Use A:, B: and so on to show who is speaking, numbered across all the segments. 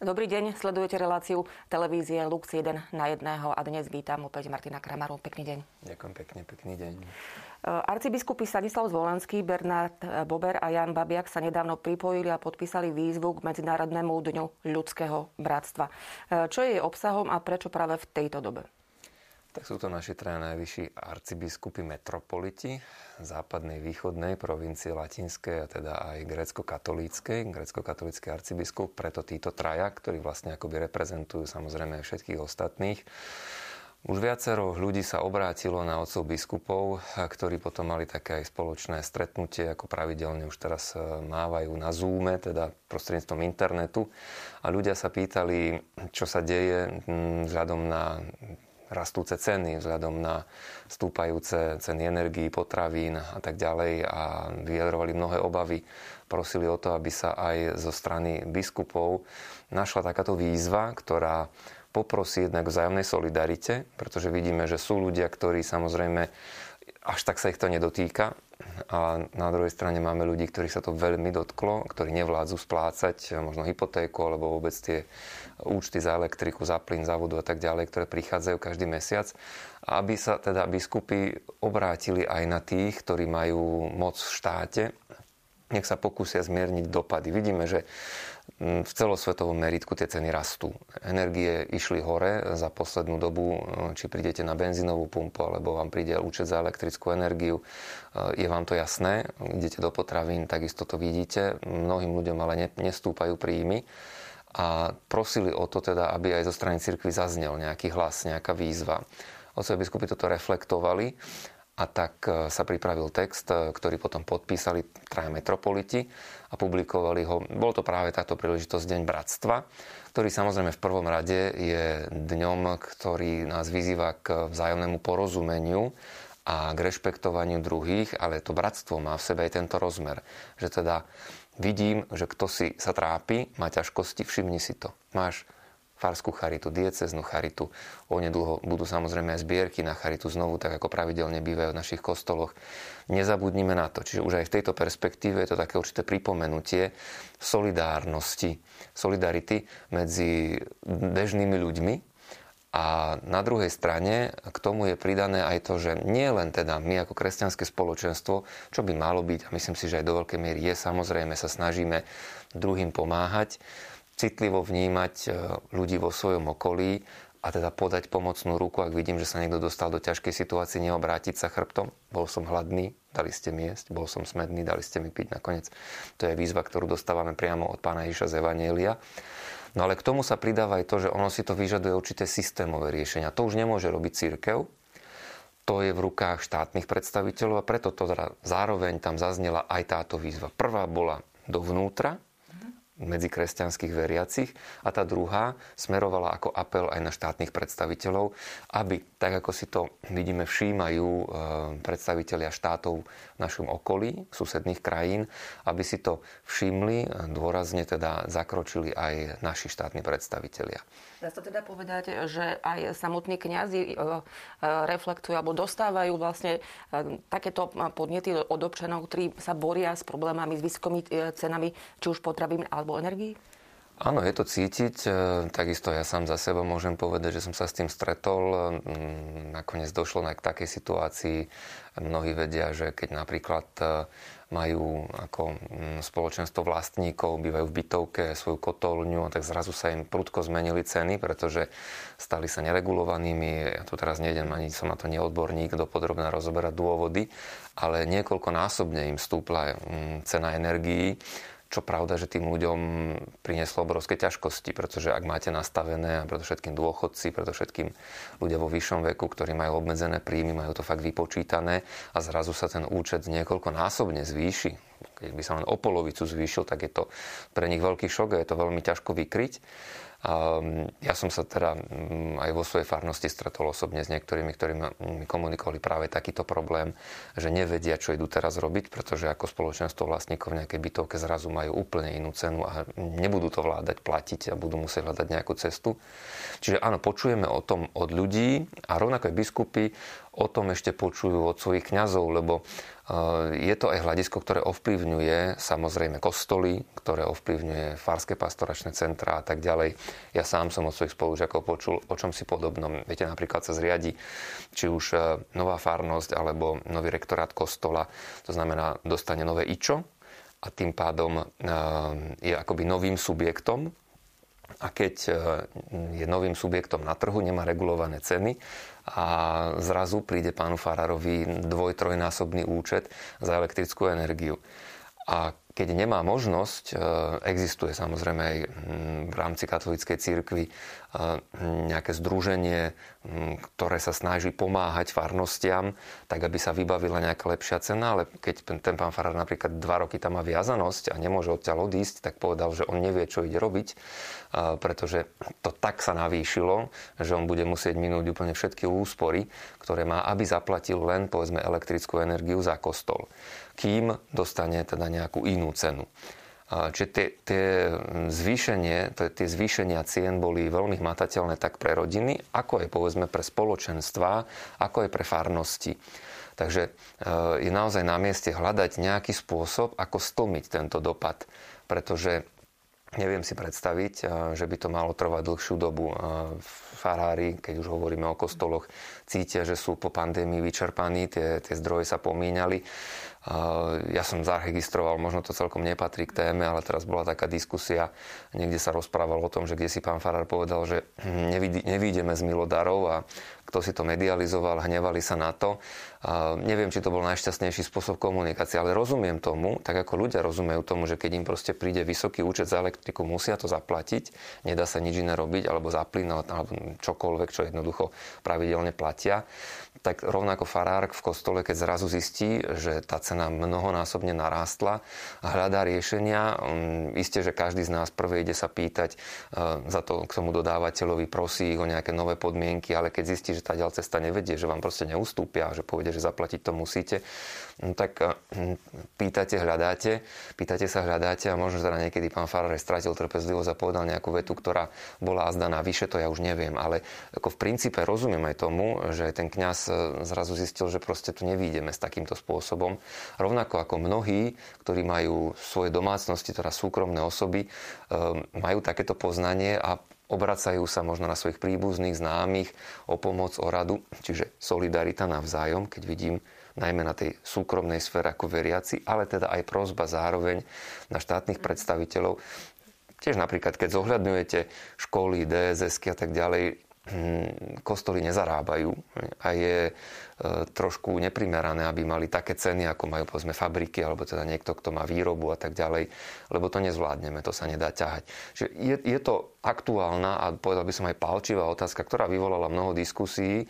A: Dobrý deň, sledujete reláciu televízie Lux 1 na jedného a dnes vítam opäť Martina Kramarov. Pekný deň.
B: Ďakujem pekne, pekný deň. E,
A: arcibiskupy Stanislav Zvolenský, Bernard Bober a Jan Babiak sa nedávno pripojili a podpísali výzvu k Medzinárodnému dňu ľudského bratstva. E, čo je jej obsahom a prečo práve v tejto dobe?
B: Tak sú to naši traja najvyšší arcibiskupy metropoliti západnej, východnej provincie latinskej a teda aj grecko-katolíckej, grecko-katolícky arcibiskup, preto títo traja, ktorí vlastne akoby reprezentujú samozrejme aj všetkých ostatných. Už viacero ľudí sa obrátilo na otcov biskupov, ktorí potom mali také aj spoločné stretnutie, ako pravidelne už teraz e, mávajú na Zoome, teda prostredníctvom internetu. A ľudia sa pýtali, čo sa deje vzhľadom na rastúce ceny vzhľadom na stúpajúce ceny energií, potravín a tak ďalej a vyjadrovali mnohé obavy. Prosili o to, aby sa aj zo strany biskupov našla takáto výzva, ktorá poprosí jednak vzájomnej solidarite, pretože vidíme, že sú ľudia, ktorí samozrejme až tak sa ich to nedotýka, a na druhej strane máme ľudí, ktorí sa to veľmi dotklo, ktorí nevládzu splácať možno hypotéku alebo vôbec tie účty za elektriku, za plyn, za vodu a tak ďalej, ktoré prichádzajú každý mesiac. Aby sa teda biskupy obrátili aj na tých, ktorí majú moc v štáte, nech sa pokúsia zmierniť dopady. Vidíme, že v celosvetovom meritku tie ceny rastú. Energie išli hore za poslednú dobu, e, či prídete na benzínovú pumpu, alebo vám príde účet za elektrickú energiu. E, je vám to jasné, idete do potravín, takisto to vidíte. Mnohým ľuďom ale nestúpajú príjmy a prosili o to teda, aby aj zo strany cirkvi zaznel nejaký hlas, nejaká výzva. Otcovi biskupy toto reflektovali a tak e, sa pripravil text, e, ktorý potom podpísali traja metropoliti a publikovali ho. Bol to práve táto príležitosť Deň bratstva, ktorý samozrejme v prvom rade je dňom, ktorý nás vyzýva k vzájomnému porozumeniu a k rešpektovaniu druhých, ale to bratstvo má v sebe aj tento rozmer, že teda vidím, že kto si sa trápi, má ťažkosti, všimni si to. Máš farskú charitu, dieceznú charitu. Onedlho budú samozrejme aj zbierky na charitu znovu, tak ako pravidelne bývajú v našich kostoloch. Nezabudnime na to. Čiže už aj v tejto perspektíve je to také určité pripomenutie solidárnosti, solidarity medzi bežnými ľuďmi, a na druhej strane k tomu je pridané aj to, že nie len teda my ako kresťanské spoločenstvo, čo by malo byť, a myslím si, že aj do veľkej miery je, samozrejme sa snažíme druhým pomáhať, citlivo vnímať e, ľudí vo svojom okolí a teda podať pomocnú ruku, ak vidím, že sa niekto dostal do ťažkej situácie, neobrátiť sa chrbtom. Bol som hladný, dali ste mi jesť, bol som smedný, dali ste mi piť nakoniec. To je výzva, ktorú dostávame priamo od pána Ježiša z Evanielia. No ale k tomu sa pridáva aj to, že ono si to vyžaduje určité systémové riešenia. To už nemôže robiť církev, to je v rukách štátnych predstaviteľov a preto to zároveň tam zaznela aj táto výzva. Prvá bola dovnútra, medzi kresťanských veriacich a tá druhá smerovala ako apel aj na štátnych predstaviteľov, aby, tak ako si to vidíme, všímajú e, predstavitelia štátov v našom okolí, susedných krajín, aby si to všimli, dôrazne teda zakročili aj naši štátni predstavitelia.
A: Dá sa teda povedať, že aj samotní kňazi e, e, reflektujú alebo dostávajú vlastne takéto podnety od občanov, ktorí sa boria s problémami, s vysokými cenami, či už potravín alebo alebo energii?
B: Áno, je to cítiť. E, takisto ja sám za seba môžem povedať, že som sa s tým stretol. Mm, nakoniec došlo aj k takej situácii. Mnohí vedia, že keď napríklad e, majú ako spoločenstvo vlastníkov, bývajú v bytovke, svoju kotolňu, tak zrazu sa im prudko zmenili ceny, pretože stali sa neregulovanými. Ja tu teraz nejdem, ani som na to neodborník, do podrobná rozoberať dôvody, ale niekoľkonásobne im stúpla cena energií čo pravda, že tým ľuďom prinieslo obrovské ťažkosti, pretože ak máte nastavené, a preto všetkým dôchodci, preto všetkým ľudia vo vyššom veku, ktorí majú obmedzené príjmy, majú to fakt vypočítané a zrazu sa ten účet niekoľko násobne zvýši. Keď by sa len o polovicu zvýšil, tak je to pre nich veľký šok a je to veľmi ťažko vykryť. Ja som sa teda mm, aj vo svojej farnosti stretol osobne s niektorými, ktorí mi komunikovali práve takýto problém, že nevedia, čo idú teraz robiť, pretože ako spoločenstvo vlastníkov nejakej bytovke zrazu majú úplne inú cenu a nebudú to vládať platiť a budú musieť hľadať nejakú cestu. Čiže áno, počujeme o tom od ľudí a rovnako aj biskupy o tom ešte počujú od svojich kňazov, lebo je to aj hľadisko, ktoré ovplyvňuje samozrejme kostoly, ktoré ovplyvňuje farské pastoračné centra a tak ďalej. Ja sám som od svojich spolužiakov počul o čom si podobnom. Viete, napríklad sa zriadi či už e, nová farnosť alebo nový rektorát kostola, to znamená dostane nové ičo a tým pádom e, je akoby novým subjektom a keď e, je novým subjektom na trhu, nemá regulované ceny a zrazu príde pánu Farárovi dvoj, trojnásobný účet za elektrickú energiu. A keď nemá možnosť, e, existuje samozrejme aj v rámci katolíckej církvy e, nejaké združenie, ktoré sa snaží pomáhať farnostiam, tak aby sa vybavila nejaká lepšia cena, ale keď ten pán farár napríklad dva roky tam má viazanosť a nemôže odtiaľ odísť, tak povedal, že on nevie, čo ide robiť, pretože to tak sa navýšilo, že on bude musieť minúť úplne všetky úspory, ktoré má, aby zaplatil len povedzme elektrickú energiu za kostol kým dostane teda nejakú inú cenu. Čiže tie, tie, zvýšenie, tie zvýšenia cien boli veľmi hmatateľné tak pre rodiny, ako aj povedzme pre spoločenstva, ako aj pre farnosti. Takže e, je naozaj na mieste hľadať nejaký spôsob, ako stlmiť tento dopad. Pretože neviem si predstaviť, e, že by to malo trvať dlhšiu dobu. E, farári, keď už hovoríme o kostoloch, cítia, že sú po pandémii vyčerpaní, tie, tie zdroje sa pomíňali. Ja som zaregistroval, možno to celkom nepatrí k téme, ale teraz bola taká diskusia, niekde sa rozprával o tom, že kde si pán Farár povedal, že nevídeme z milodarov a kto si to medializoval, hnevali sa na to. Neviem, či to bol najšťastnejší spôsob komunikácie, ale rozumiem tomu, tak ako ľudia rozumejú tomu, že keď im proste príde vysoký účet za elektriku, musia to zaplatiť, nedá sa nič iné robiť, alebo za plyn, alebo čokoľvek, čo jednoducho pravidelne platia tak rovnako farár v kostole, keď zrazu zistí, že tá cena mnohonásobne narástla hľadá riešenia, um, isté, že každý z nás prvé ide sa pýtať uh, za to k tomu dodávateľovi, prosí ich o nejaké nové podmienky, ale keď zistí, že tá ďal cesta nevedie, že vám proste neustúpia, že povede, že zaplatiť to musíte, no tak uh, pýtate, hľadáte, pýtate sa, hľadáte a možno teda niekedy pán farár stratil trpezlivosť a povedal nejakú vetu, ktorá bola azda vyše, to ja už neviem, ale ako v princípe rozumiem aj tomu, že ten kňaz zrazu zistil, že proste tu nevídeme s takýmto spôsobom. Rovnako ako mnohí, ktorí majú svoje domácnosti, teda súkromné osoby, ehm, majú takéto poznanie a obracajú sa možno na svojich príbuzných, známych o pomoc, o radu, čiže solidarita navzájom, keď vidím najmä na tej súkromnej sfére ako veriaci, ale teda aj prozba zároveň na štátnych predstaviteľov. Tiež napríklad, keď zohľadňujete školy, DSS a tak ďalej, kostoly nezarábajú a je e, trošku neprimerané, aby mali také ceny, ako majú povedzme fabriky alebo teda niekto, kto má výrobu a tak ďalej, lebo to nezvládneme, to sa nedá ťahať. Čiže je, je to aktuálna a povedal by som aj palčivá otázka, ktorá vyvolala mnoho diskusí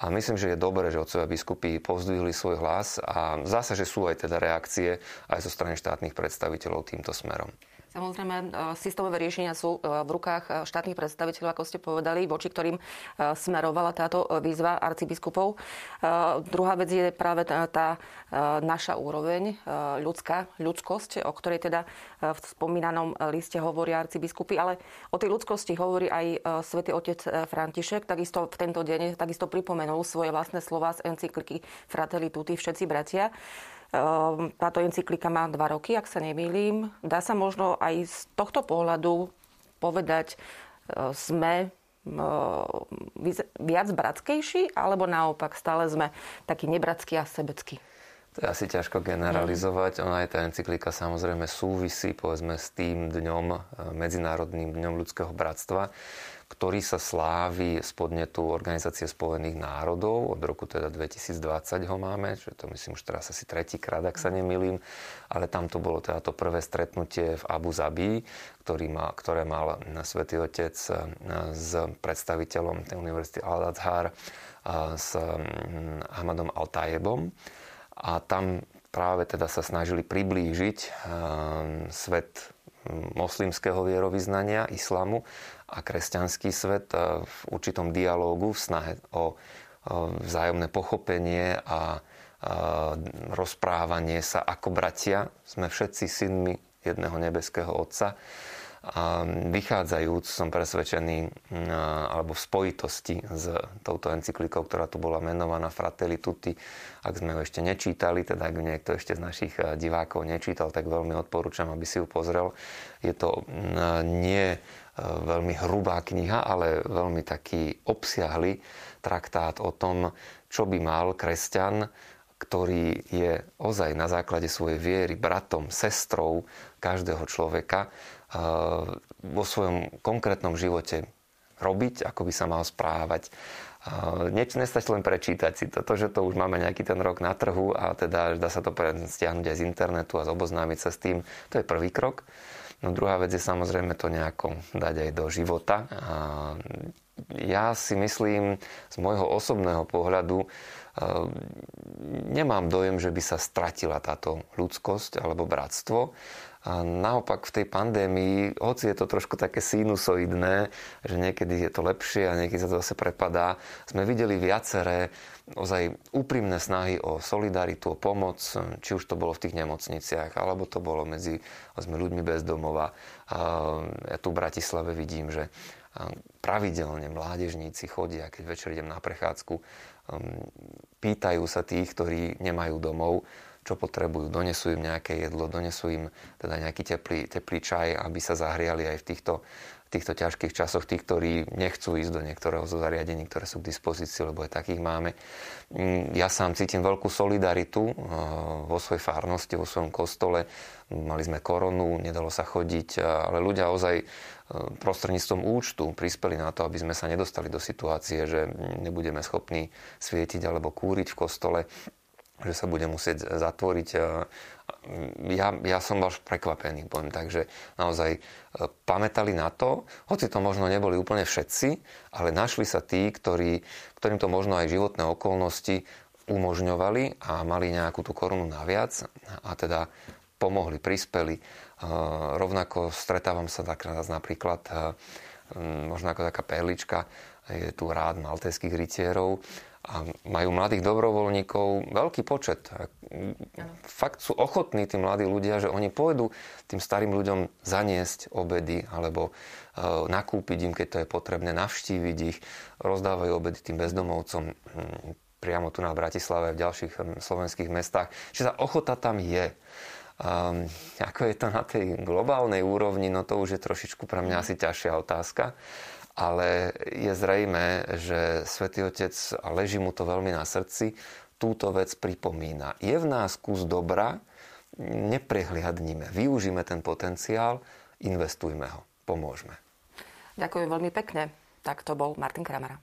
B: a myslím, že je dobré, že otcovia biskupy povzdvihli svoj hlas a zase, že sú aj teda reakcie aj zo strany štátnych predstaviteľov týmto smerom.
A: Samozrejme, e, systémové riešenia sú e, v rukách e, štátnych predstaviteľov, ako ste povedali, voči ktorým smerovala táto výzva arcibiskupov. Druhá vec je práve tá, naša úroveň, ľudská, ľudskosť, o ktorej teda v spomínanom liste hovoria arcibiskupy, ale o tej ľudskosti hovorí aj svätý otec František, takisto v tento deň takisto pripomenul svoje vlastné slova z encykliky Fratelli Tutti, všetci bratia. Ehm, táto encyklika má dva roky, ak sa nemýlim. Dá sa možno aj z tohto pohľadu povedať, e, sme e, viac bratskejší, alebo naopak stále sme takí nebratskí a sebeckí?
B: To je asi ťažko generalizovať. Ona aj tá encyklika samozrejme súvisí povedzme s tým dňom, e, Medzinárodným dňom ľudského bratstva ktorý sa slávi z podnetu Organizácie spojených národov. Od roku teda 2020 ho máme, čo to myslím už teraz asi tretíkrát, ak sa nemýlim. Ale tam to bolo teda to prvé stretnutie v Abu Zabi, ktorý mal, ktoré mal svätý Otec eh, s predstaviteľom tej univerzity Al-Azhar, eh, s mm, Ahmadom Al-Tajebom. A tam práve teda sa snažili priblížiť eh, svet moslimského vierovýznania, islamu a kresťanský svet e, v určitom dialógu, v snahe o vzájomné pochopenie a rozprávanie sa ako bratia. Sme všetci synmi jedného nebeského Otca. A vychádzajúc, som presvedčený, alebo v spojitosti s touto encyklikou, ktorá tu bola menovaná Fratelli Tutti, ak sme ju ešte nečítali, teda ak niekto ešte z našich divákov nečítal, tak veľmi odporúčam, aby si ju pozrel. Je to nie veľmi hrubá kniha, ale veľmi taký obsiahly traktát o tom, čo by mal kresťan ktorý je ozaj na základe svojej viery bratom, sestrou každého človeka, vo svojom konkrétnom živote robiť, ako by sa mal správať. Nestačí len prečítať si to. Že to už máme nejaký ten rok na trhu a teda dá sa to stiahnuť aj z internetu a zoboznámiť sa s tým, to je prvý krok. No druhá vec je samozrejme to nejako dať aj do života. A ja si myslím z môjho osobného pohľadu, nemám dojem, že by sa stratila táto ľudskosť alebo bratstvo. A naopak v tej pandémii, hoci je to trošku také sinusoidné, že niekedy je to lepšie a niekedy sa to zase prepadá, sme videli viaceré ozaj úprimné snahy o solidaritu, o pomoc, či už to bolo v tých nemocniciach, alebo to bolo medzi sme ľuďmi bez domova. Ja tu v Bratislave vidím, že pravidelne mládežníci chodia, keď večer idem na prechádzku, Um, pýtajú sa tých, ktorí nemajú domov, čo potrebujú. Donesú im nejaké jedlo, donesú im teda nejaký teplý, teplý čaj, aby sa zahriali aj v týchto, týchto ťažkých časoch, tí, ktorí nechcú ísť do niektorého zo zariadení, ktoré sú k dispozícii, lebo aj takých máme. Mm, ja sám cítim veľkú solidaritu uh, vo svojej farnosti, vo svojom kostole. Mali sme koronu, nedalo sa chodiť, ale ľudia ozaj prostredníctvom účtu prispeli na to, aby sme sa nedostali do situácie, že nebudeme schopní svietiť alebo kúriť v kostole, že sa bude musieť zatvoriť. Ja, ja som bol prekvapený, poviem tak, že naozaj e, pamätali na to, hoci to možno neboli úplne všetci, ale našli sa tí, ktorí, ktorým to možno aj životné okolnosti umožňovali a mali nejakú tú korunu naviac a teda pomohli, prispeli Rovnako stretávam sa tak napríklad, možno ako taká perlička, je tu rád maltejských rytierov a majú mladých dobrovoľníkov veľký počet. Fakt sú ochotní tí mladí ľudia, že oni pôjdu tým starým ľuďom zaniesť obedy alebo nakúpiť im, keď to je potrebné, navštíviť ich, rozdávajú obedy tým bezdomovcom hm, priamo tu na Bratislave a v ďalších hm, slovenských mestách. Čiže tá ochota tam je. Um, ako je to na tej globálnej úrovni, no to už je trošičku pre mňa asi ťažšia otázka. Ale je zrejme, že Svetý Otec, a leží mu to veľmi na srdci, túto vec pripomína. Je v nás kus dobra, neprehliadnime, využíme ten potenciál, investujme ho, pomôžme.
A: Ďakujem veľmi pekne. Tak to bol Martin Kramera.